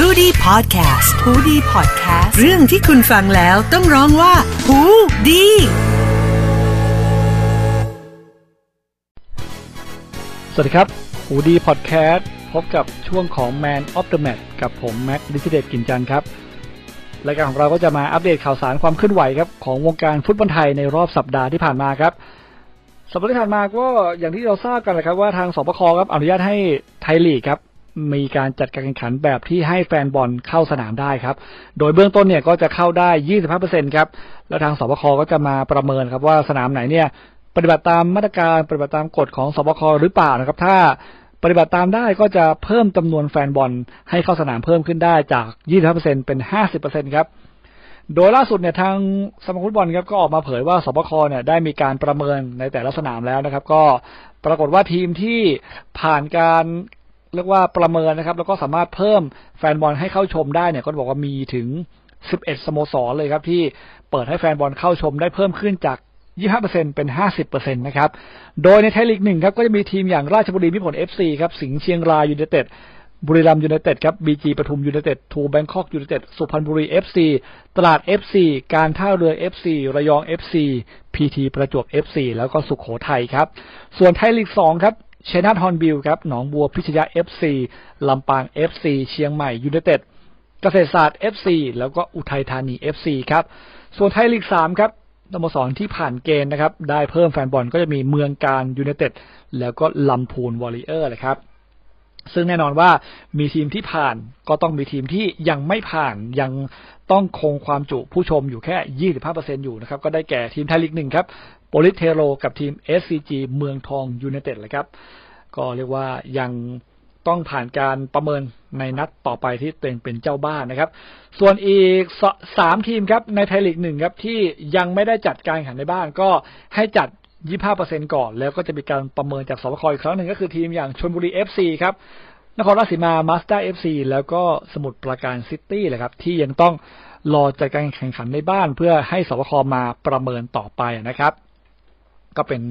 h o ดี้พอดแคสต์ฮูดี้พอดแคสต์เรื่องที่คุณฟังแล้วต้องร้องว่าหูดีสวัสดีครับหูดีพอดแคสต์พบกับช่วงของ Man of the Match กับผมแม็กดิจิเดตกินจันครับรายการของเราก็จะมาอัปเดตข่าวสารความเคลื่อนไหวครับของวงการฟุตบอลไทยในรอบสัปดาห์ที่ผ่านมาครับสัปดาห์ที่ผ่านมาก็อย่างที่เราทราบกันนะครับว่าทางศบคครับอนุญาตให้ไทยลีกครับ มีการจัดการแข่งขันแบบที่ให้แฟนบอลเข้าสนามได้ครับ โดยเบื้องต้นเนี่ยก็จะเข้าได้ 25%ครับ แล้วทางสบคก็จะมาประเมินครับว่าสนามไหนเนี่ยปฏิบัติตามมาตรการปฏิบัติตามกฎของสบคหรือเปล่านะครับ ถ้าปฏิบัติตามได้ก็จะเพิ่มจำนวนแฟนบอลให้เข้าสนามเพิ่มขึ้นได้จาก 25%เป็น 50%ครับโดยล่าสุดเนี่ยทางสมาคมฟุตบอลครับก็ออกมาเผยว่าสบคเนี่ยได้มีการประเมินในแต่ละสนามแล้วนะครับ ก็ปรากฏว่าทีมที่ผ่านการ เรียกว่าประเมินนะครับ แล้วก็สามารถเพิ่มแฟนบอลให้เข้าชมได้เนี่ย ก็บอกว่ามีถึง 11 สโมสรเลยครับ ที่เปิดให้แฟนบอลเข้าชมได้เพิ่มขึ้นจาก25%เป็น 50%นะครับ โดยในไทยลีกหนึ่งครับ ก็จะมีทีมอย่างราชบุรีมิตรผล FC ครับ สิงห์เชียงรายยูไนเต็ด บุรีรัมย์ยูไนเต็ดครับ บีจีปทุมยูไนเต็ด ทรูแบงค็อกยูไนเต็ด สุพรรณบุรี FC ตราด FC การท่าเรือ FC ระยอง FC พีทีประจวบ FC แล้วก็สุโขทัยครับ ส่วนไทยลีก2ครับ ชัยนาทฮอร์นบิลครับหนองบัวพิชญ FC ลำปาง FC เชียงใหม่ยูไนเต็ดเกษตรศาสตร์ FC แล้วก็อุทัยธานี FC ครับ ส่วนไทยลีก3ครับสโมสรที่ผ่านเกณฑ์นะครับ ได้เพิ่มแฟนบอลก็จะมีเมืองกาญจน์ยูไนเต็ดแล้วก็ลำพูนวอริเออร์เลยครับซึ่งแน่นอนว่ามีทีมที่ผ่านก็ต้องมีทีมที่ยังไม่ผ่านยังต้องคงความจุผู้ชมอยู่แค่ 25%อยู่นะครับ ก็ได้แก่ทีมไทยลีกหนึ่งครับ โปลิเทโรกับทีม SCG เมืองทองยูไนเต็ดเลยครับ ก็เรียกว่ายังต้องผ่านการประเมินในนัดต่อไปที่ตัวเองเป็นเจ้าบ้านนะครับ ส่วนอีกสามทีมครับในไทยลีกหนึ่งครับที่ยังไม่ได้จัดการแข่งขันในบ้านก็ให้จัด 25%ก่อน แล้วก็จะมีการประเมินจากสบคอีกครั้งหนึ่งก็คือทีมอย่างชลบุรี FC ครับนครราชสีมามาสเตอร์เอฟซีแล้วก็สมุทรปราการซิตี้เลยครับ ที่ยังต้องรอจัดการแข่งขันในบ้านเพื่อให้ศบคมาประเมินต่อไปนะครับ ก็เป็น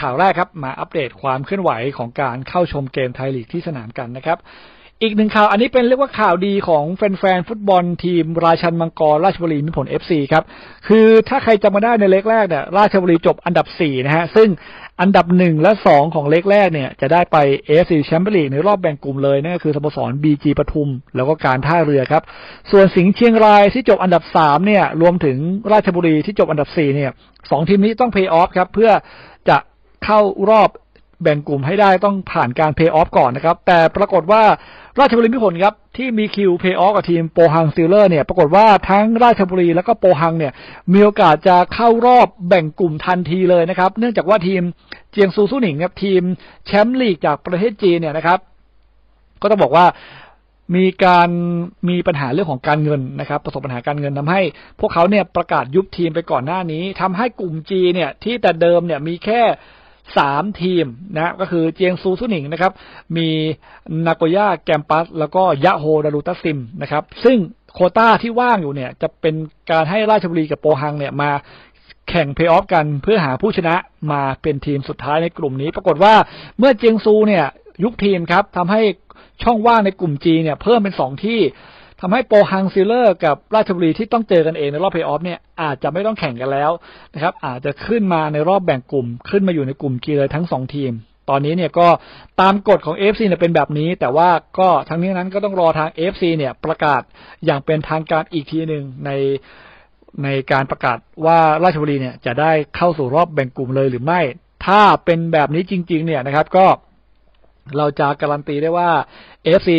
ข่าวแรกครับมาอัปเดตความเคลื่อนไหวของการเข้าชมเกมไทยลีกที่สนามกันนะครับ อีกหนึ่งข่าวอันนี้เป็นเรียกว่าข่าวดีของแฟนๆฟุตบอลทีม ราชันมังกร ราชบุรีมิตรผล FC ครับ คือถ้าใครจำมาได้ใน leg แรกเนี่ยราชบุรีจบอันดับ4นะฮะซึ่ง อันดับหนึ่งและสองของ leg แรกเนี่ย จะได้ไปเอฟซีแชมเปี้ยนลีกในรอบแบ่งกลุ่มเลยนั่นก็คือสโมสรบีจีปทุม แล้วก็การท่าเรือครับ ส่วนสิงห์เชียงรายที่จบอันดับสามเนี่ยรวมถึงราชบุรีที่จบอันดับสี่เนี่ยสองทีมนี้ต้องเพลย์ออฟครับเพื่อจะเข้ารอบ แบ่งกลุ่มให้ได้ต้องผ่านการเพลย์ออฟก่อนนะครับ แต่ปรากฏว่าราชบุรีมิตรผลครับ ที่มีคิวเพลย์ออฟกับทีมโปฮังสตีลเลอร์เนี่ย ปรากฏว่าทั้งราชบุรีแล้วก็โปฮังเนี่ย มีโอกาสจะเข้ารอบแบ่งกลุ่มทันทีเลยนะครับ เนื่องจากว่าทีมเจียงซูซูหนิงครับทีมแชมป์ลีกจากประเทศจีนเนี่ยนะครับ ก็ต้องบอกว่ามีการมีปัญหาเรื่องของการเงินนะครับ ประสบปัญหาการเงินทำให้ พวกเขาเนี่ยประกาศยุบทีมไปก่อนหน้านี้ทำให้กลุ่มจีเนี่ยที่แต่เดิมเนี่ยมีแค่ สามทีมนะก็คือเจียงซูซุหนิงนะครับ มีนาโกย่าแกมปัส แล้วก็ยะโฮดารุตัซิมนะครับ ซึ่งโควตาที่ว่างอยู่เนี่ย จะเป็นการให้ราชบุรีกับโปฮังเนี่ยมาแข่งเพลย์ออฟกันเพื่อหาผู้ชนะมาเป็นทีมสุดท้ายในกลุ่มนี้ ปรากฏว่าเมื่อเจียงซูเนี่ยยุบทีมครับทำให้ช่องว่างในกลุ่ม G เนี่ยเพิ่มเป็นสองที่ ทำให้โปฮังสตีลเลอร์กับราชบุรีที่ต้องเจอกันเองในรอบเพลย์ออฟเนี่ยอาจจะไม่ต้องแข่งกันแล้วนะครับ อาจจะขึ้นมาในรอบแบ่งกลุ่ม ขึ้นมาอยู่ในกลุ่ม G เลยทั้งสองทีม ตอนนี้เนี่ยก็ตามกฎของ AFC เนี่ยเป็นแบบนี้ แต่ว่าก็ทั้งนี้นั้นก็ต้องรอทาง AFC เนี่ยประกาศอย่างเป็นทางการอีกทีหนึ่งในในการประกาศว่าราชบุรีเนี่ยจะได้เข้าสู่รอบแบ่งกลุ่มเลยหรือไม่ ถ้าเป็นแบบนี้จริง ๆ เนี่ยนะครับ ก็ เราจะการันตีได้ว่า FC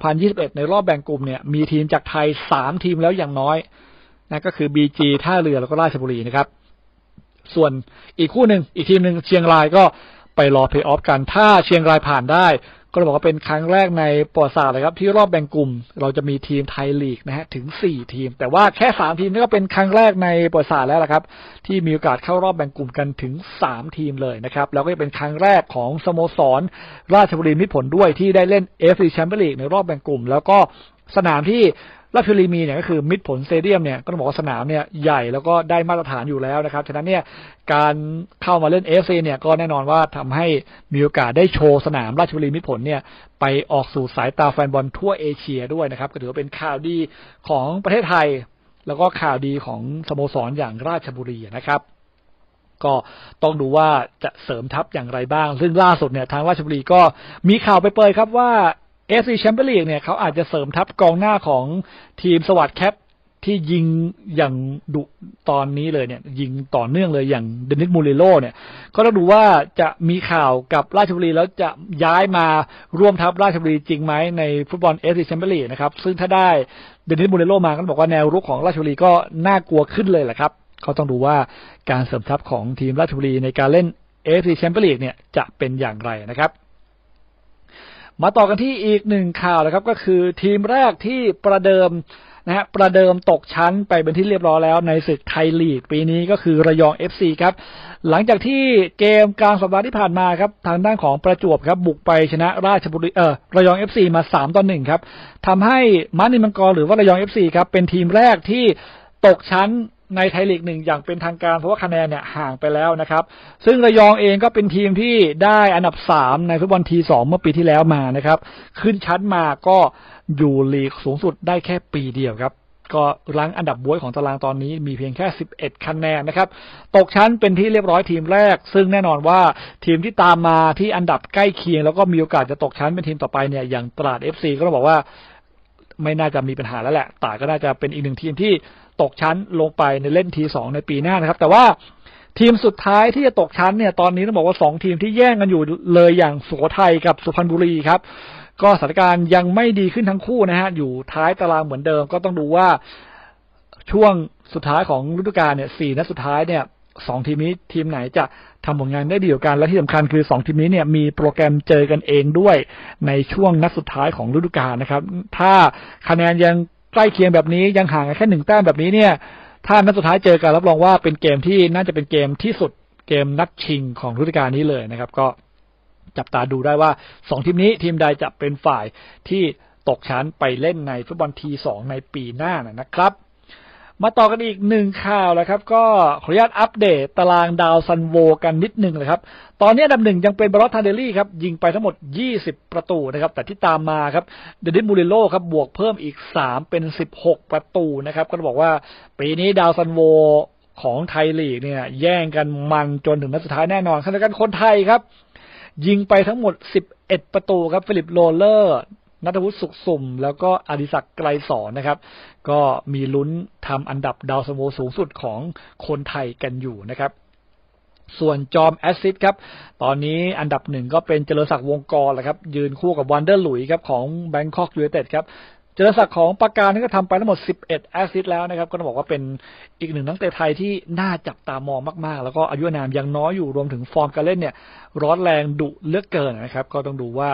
2021 ในรอบแบ่งกลุ่มเนี่ย มีทีมจากไทย 3 ทีมแล้วอย่างน้อยนะก็คือ BG ท่าเรือแล้วก็ราชบุรีนะครับ ส่วนอีกคู่หนึ่งอีกทีมหนึ่งเชียงรายก็ไปรอเพลย์ออฟกัน ถ้าเชียงรายผ่านได้ ก็จะบอกว่าเป็นครั้งแรกในประวัติศาสตร์เลยครับ ที่รอบแบ่งกลุ่ม เราจะมีทีมไทยลีกนะฮะถึง4ทีม แต่ว่าแค่3ทีมนี่ก็เป็นครั้งแรกในประวัติศาสตร์แล้วละครับ ที่มีโอกาสเข้ารอบแบ่งกลุ่มกันถึง3ทีมเลยนะครับ แล้วก็จะเป็นครั้งแรกของสโมสร ราชบุรีมิตรผลด้วยที่ได้เล่น AFC Champions League ในรอบแบ่งกลุ่ม แล้วก็สนามที่ ราชบุรีมีเนี่ยก็คือมิตรผลสเตเดียมเนี่ยก็ต้องบอกว่าสนามเนี่ยใหญ่แล้วก็ได้มาตรฐานอยู่แล้วนะครับ ฉะนั้นเนี่ยการเข้ามาเล่น AFC เนี่ยก็แน่นอนว่าทำให้มีโอกาสได้โชว์สนามราชบุรีมิตรผลเนี่ยไปออกสู่สายตาแฟนบอลทั่วเอเชียด้วยนะครับ ก็ถือว่าเป็นข่าวดีของประเทศไทย แล้วก็ข่าวดีของสโมสรอย่างราชบุรีนะครับก็ต้องดูว่าจะเสริมทัพอย่างไรบ้าง ซึ่งล่าสุดเนี่ยทางราชบุรีก็มีข่าวไปเปิดครับว่า AFC Champions League เนี่ยเขาอาจจะเสริมทัพกองหน้าของทีมสวัสด์แคปที่ยิงอย่างดุตอนนี้เลยเนี่ย ยิงต่อเนื่องเลยอย่างเดนนิสมูริลโล่เนี่ย ก็ต้องดูว่าจะมีข่าวกับราชบุรีแล้วจะย้ายมาร่วมทัพราชบุรีจริงไหมในฟุตบอล AFC Champions League นะครับ ซึ่งถ้าได้เดนนิสมูริลโล่มาก็บอกว่าแนวรุกของราชบุรีก็น่ากลัวขึ้นเลยแหละครับก็ต้องดูว่าการเสริมทัพของทีมราชบุรีในการเล่น AFC Champions League เนี่ยจะเป็นอย่างไรนะครับ มาต่อกันที่อีกหนึ่งข่าวนะครับก็คือทีมแรกที่ประเดิมนะฮะประเดิมตกชั้นไปเป็นที่เรียบร้อยแล้วในศึกไทยลีกปีนี้ก็คือระยอง FC ครับ หลังจากที่เกมกลางสัปดาห์ที่ผ่านมาครับทางด้านของประจวบครับบุกไปชนะราชบุรีเออระยอง FC มา3ต่อ1ครับทำให้มานิมังกรหรือว่าระยอง FC ครับเป็นทีมแรกที่ตกชั้น ในไทยลีกหนึ่งอย่างเป็นทางการ เพราะว่าคะแนนเนี่ยห่างไปแล้วนะครับ ซึ่งระยองเองก็เป็นทีมที่ได้อันดับสามในฟุตบอลทีสองเมื่อปีที่แล้วมานะครับ ขึ้นชั้นมาก็อยู่ลีกสูงสุดได้แค่ปีเดียวครับก็รั้งอันดับบวยของตารางตอนนี้มีเพียงแค่ 11 คะแนนนะครับ ตกชั้นเป็นที่เรียบร้อยทีมแรก ซึ่งแน่นอนว่าทีมที่ตามมาที่อันดับใกล้เคียง แล้วก็มีโอกาสจะตกชั้นเป็นทีมต่อไปเนี่ยอย่างตราด FC ก็ต้องบอกว่า ไม่น่าจะมีปัญหาแล้วแหละตาก็น่าจะเป็นอีกหนึ่งทีมที่ตกชั้นลงไปในเล่นทีสองในปีหน้านะครับ แต่ว่าทีมสุดท้ายที่จะตกชั้นเนี่ยตอนนี้ต้องบอกว่าสองทีมที่แย่งกันอยู่เลยอย่างสุโขทัยกับสุพรรณบุรีครับก็สถานการณ์ยังไม่ดีขึ้นทั้งคู่นะฮะอยู่ท้ายตารางเหมือนเดิม ก็ต้องดูว่าช่วงสุดท้ายของฤดูกาลเนี่ยสี่นัดสุดท้ายเนี่ยสองทีมนี้ทีมไหนจะ ทำผลงานได้ดีกว่ากันและที่สำคัญคือสองทีมนี้เนี่ยมีโปรแกรมเจอกันเองด้วยในช่วงนัดสุดท้ายของฤดูกาลนะครับ ถ้าคะแนนยังใกล้เคียงแบบนี้ยังห่างกันแค่หนึ่งแต้มแบบนี้เนี่ย ถ้านัดสุดท้ายเจอกันรับรองว่าเป็นเกมที่น่าจะเป็นเกมที่สุดเกมนัดชิงของฤดูกาลนี้เลยนะครับ ก็จับตาดูได้ว่าสองทีมนี้ทีมใดจะเป็นฝ่ายที่ตกชั้นไปเล่นในฟุตบอล T2ในปีหน้านะครับ มาต่อกันอีกหนึ่งข่าวแล้วครับ ก็ขออนุญาตอัปเดตตารางดาวซัลโวกันนิดหนึ่งเลยครับ ตอนนี้อันดับหนึ่งยังเป็นบาร์รอสทาร์เดลีครับ ยิงไปทั้งหมด 20 ประตูนะครับ แต่ที่ตามมาครับเดนนิสมูริลโล่ครับบวกเพิ่มอีก 3 เป็น 16 ประตูนะครับ ก็บอกว่าปีนี้ดาวซัลโวของไทยลีกเนี่ย แย่งกันมันจนถึงนัดสุดท้ายแน่นอนขณะที่คนไทยครับ ยิงไปทั้งหมด 11 ประตูครับฟิลิปโรเลอร์ ณัฐวุฒิสุขสุ่ม แล้วก็อดิศักดิ์ไกรษรนะครับ ก็มีลุ้นทำอันดับดาวซัลโวสูงสุดของคนไทยกันอยู่นะครับส่วนจอมแอสซิสต์ครับ ตอนนี้อันดับหนึ่งก็เป็นเจริญศักดิ์วงษ์กรณ์แหละครับ ยืนคู่กับวานเดอร์หลุยส์ครับของแบงคอกยูไนเต็ดครับ เจริญศักดิ์ของปราการนี่ก็ทำไปทั้งหมด 11 แอสซิสต์แล้วนะครับ ก็ต้องบอกว่าเป็นอีกหนึ่งนักเตะไทยที่น่าจับตามองมาก ๆ แล้วก็อายุอานามยังน้อยอยู่ รวมถึงฟอร์มการเล่นเนี่ย ร้อนแรงดุเหลือเกินนะครับ ก็ต้องดูว่า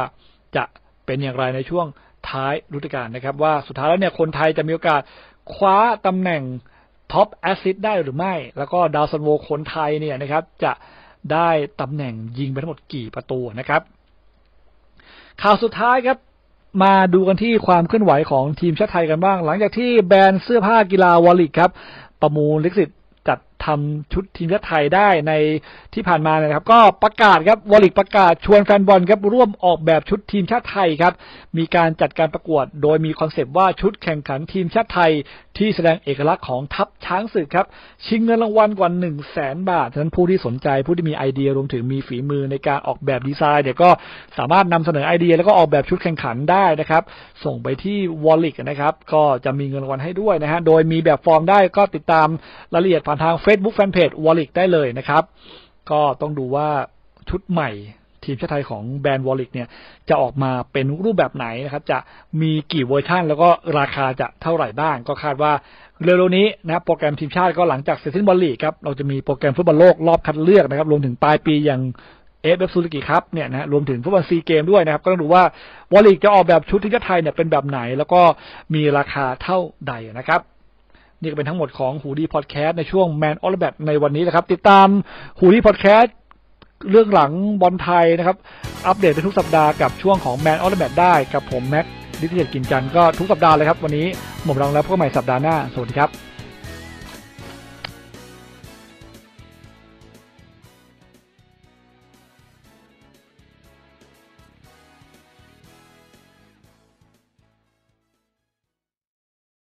จะ เป็นอย่างไรในช่วงท้ายฤดูกาลนะครับ ว่าสุดท้ายแล้วเนี่ยคนไทยจะมีโอกาสคว้าตำแหน่ง top assist ได้หรือไม่ แล้วก็ดาวซัลโวคนไทยเนี่ยนะครับ จะได้ตำแหน่งยิงไปทั้งหมดกี่ประตูนะครับ ข่าวสุดท้ายครับ มาดูกันที่ความเคลื่อนไหวของทีมชาติไทยกันบ้าง หลังจากที่แบรนด์เสื้อผ้ากีฬาวอริกซ์ครับ ประมูลลิขสิทธิ์ ทำชุดทีมชาติไทยได้ในที่ผ่านมานะครับ ก็ประกาศครับวอริกซ์ประกาศชวนแฟนบอลครับร่วมออกแบบชุดทีมชาติไทยครับ มีการจัดการประกวด โดยมีคอนเซปต์ว่าชุดแข่งขันทีมชาติไทย ที่แสดงเอกลักษณ์ของทัพช้างศึกครับ ชิงเงินรางวัลกว่า1 0 0 0 0แสนบาทฉะนั้นผู้ที่สนใจผู้ที่มีไอเดียรวมถึงมีฝีมือในการออกแบบดีไซน์เนี่ยก็สามารถนำเสนอไอเดีย แล้วก็ออกแบบชุดแข่งขันได้นะครับ ส่งไปที่วอริกซ์นะครับ ก็จะมีเงินรางวัลให้ด้วยนะฮะโดยมีแบบฟอร์มได้ก็ติดตามรายละเอียดผ่านทาง Facebook Fanpage วอริกซ์ได้เลยนะครับ ก็ต้องดูว่าชุดใหม่ทีมชาติไทยของแบรนด์วอริกซ์เนี่ยจะออกมาเป็นรูปแบบไหนนะครับ จะมีกี่เวอร์ชันแล้วก็ราคาจะเท่าไหร่บ้าง ก็คาดว่าเร็วๆนี้นะโปรแกรมทีมชาติก็หลังจากเสร็จสิ้นบอลลีกครับเราจะมีโปรแกรมฟุตบอลโลกรอบคัดเลือกนะครับรวมถึงปลายปีอย่างAFF ซูซูกิคัพเนี่ยนะรวมถึงฟุตบอลซีเกมส์ด้วยนะครับ ก็ต้องดูว่าวอริกซ์จะออกแบบชุดทีมชาติไทยเนี่ยเป็นแบบไหน แล้วก็มีราคาเท่าใดนะครับ นี่ก็เป็นทั้งหมดของหูดีพอดแคสต์ในช่วง Man of Match ในวันนี้นะครับ ติดตามหูดีพอดแคสต์เรื่องหลังบอลไทยนะครับ อัปเดตในทุกสัปดาห์กับช่วงของ Man of Match ได้กับผมแม็กดิจิเดตกินจันก็ทุกสัปดาห์เลยครับ วันนี้หมดเวลาแล้วพบกันใหม่สัปดาห์หน้า สวัสดีครับ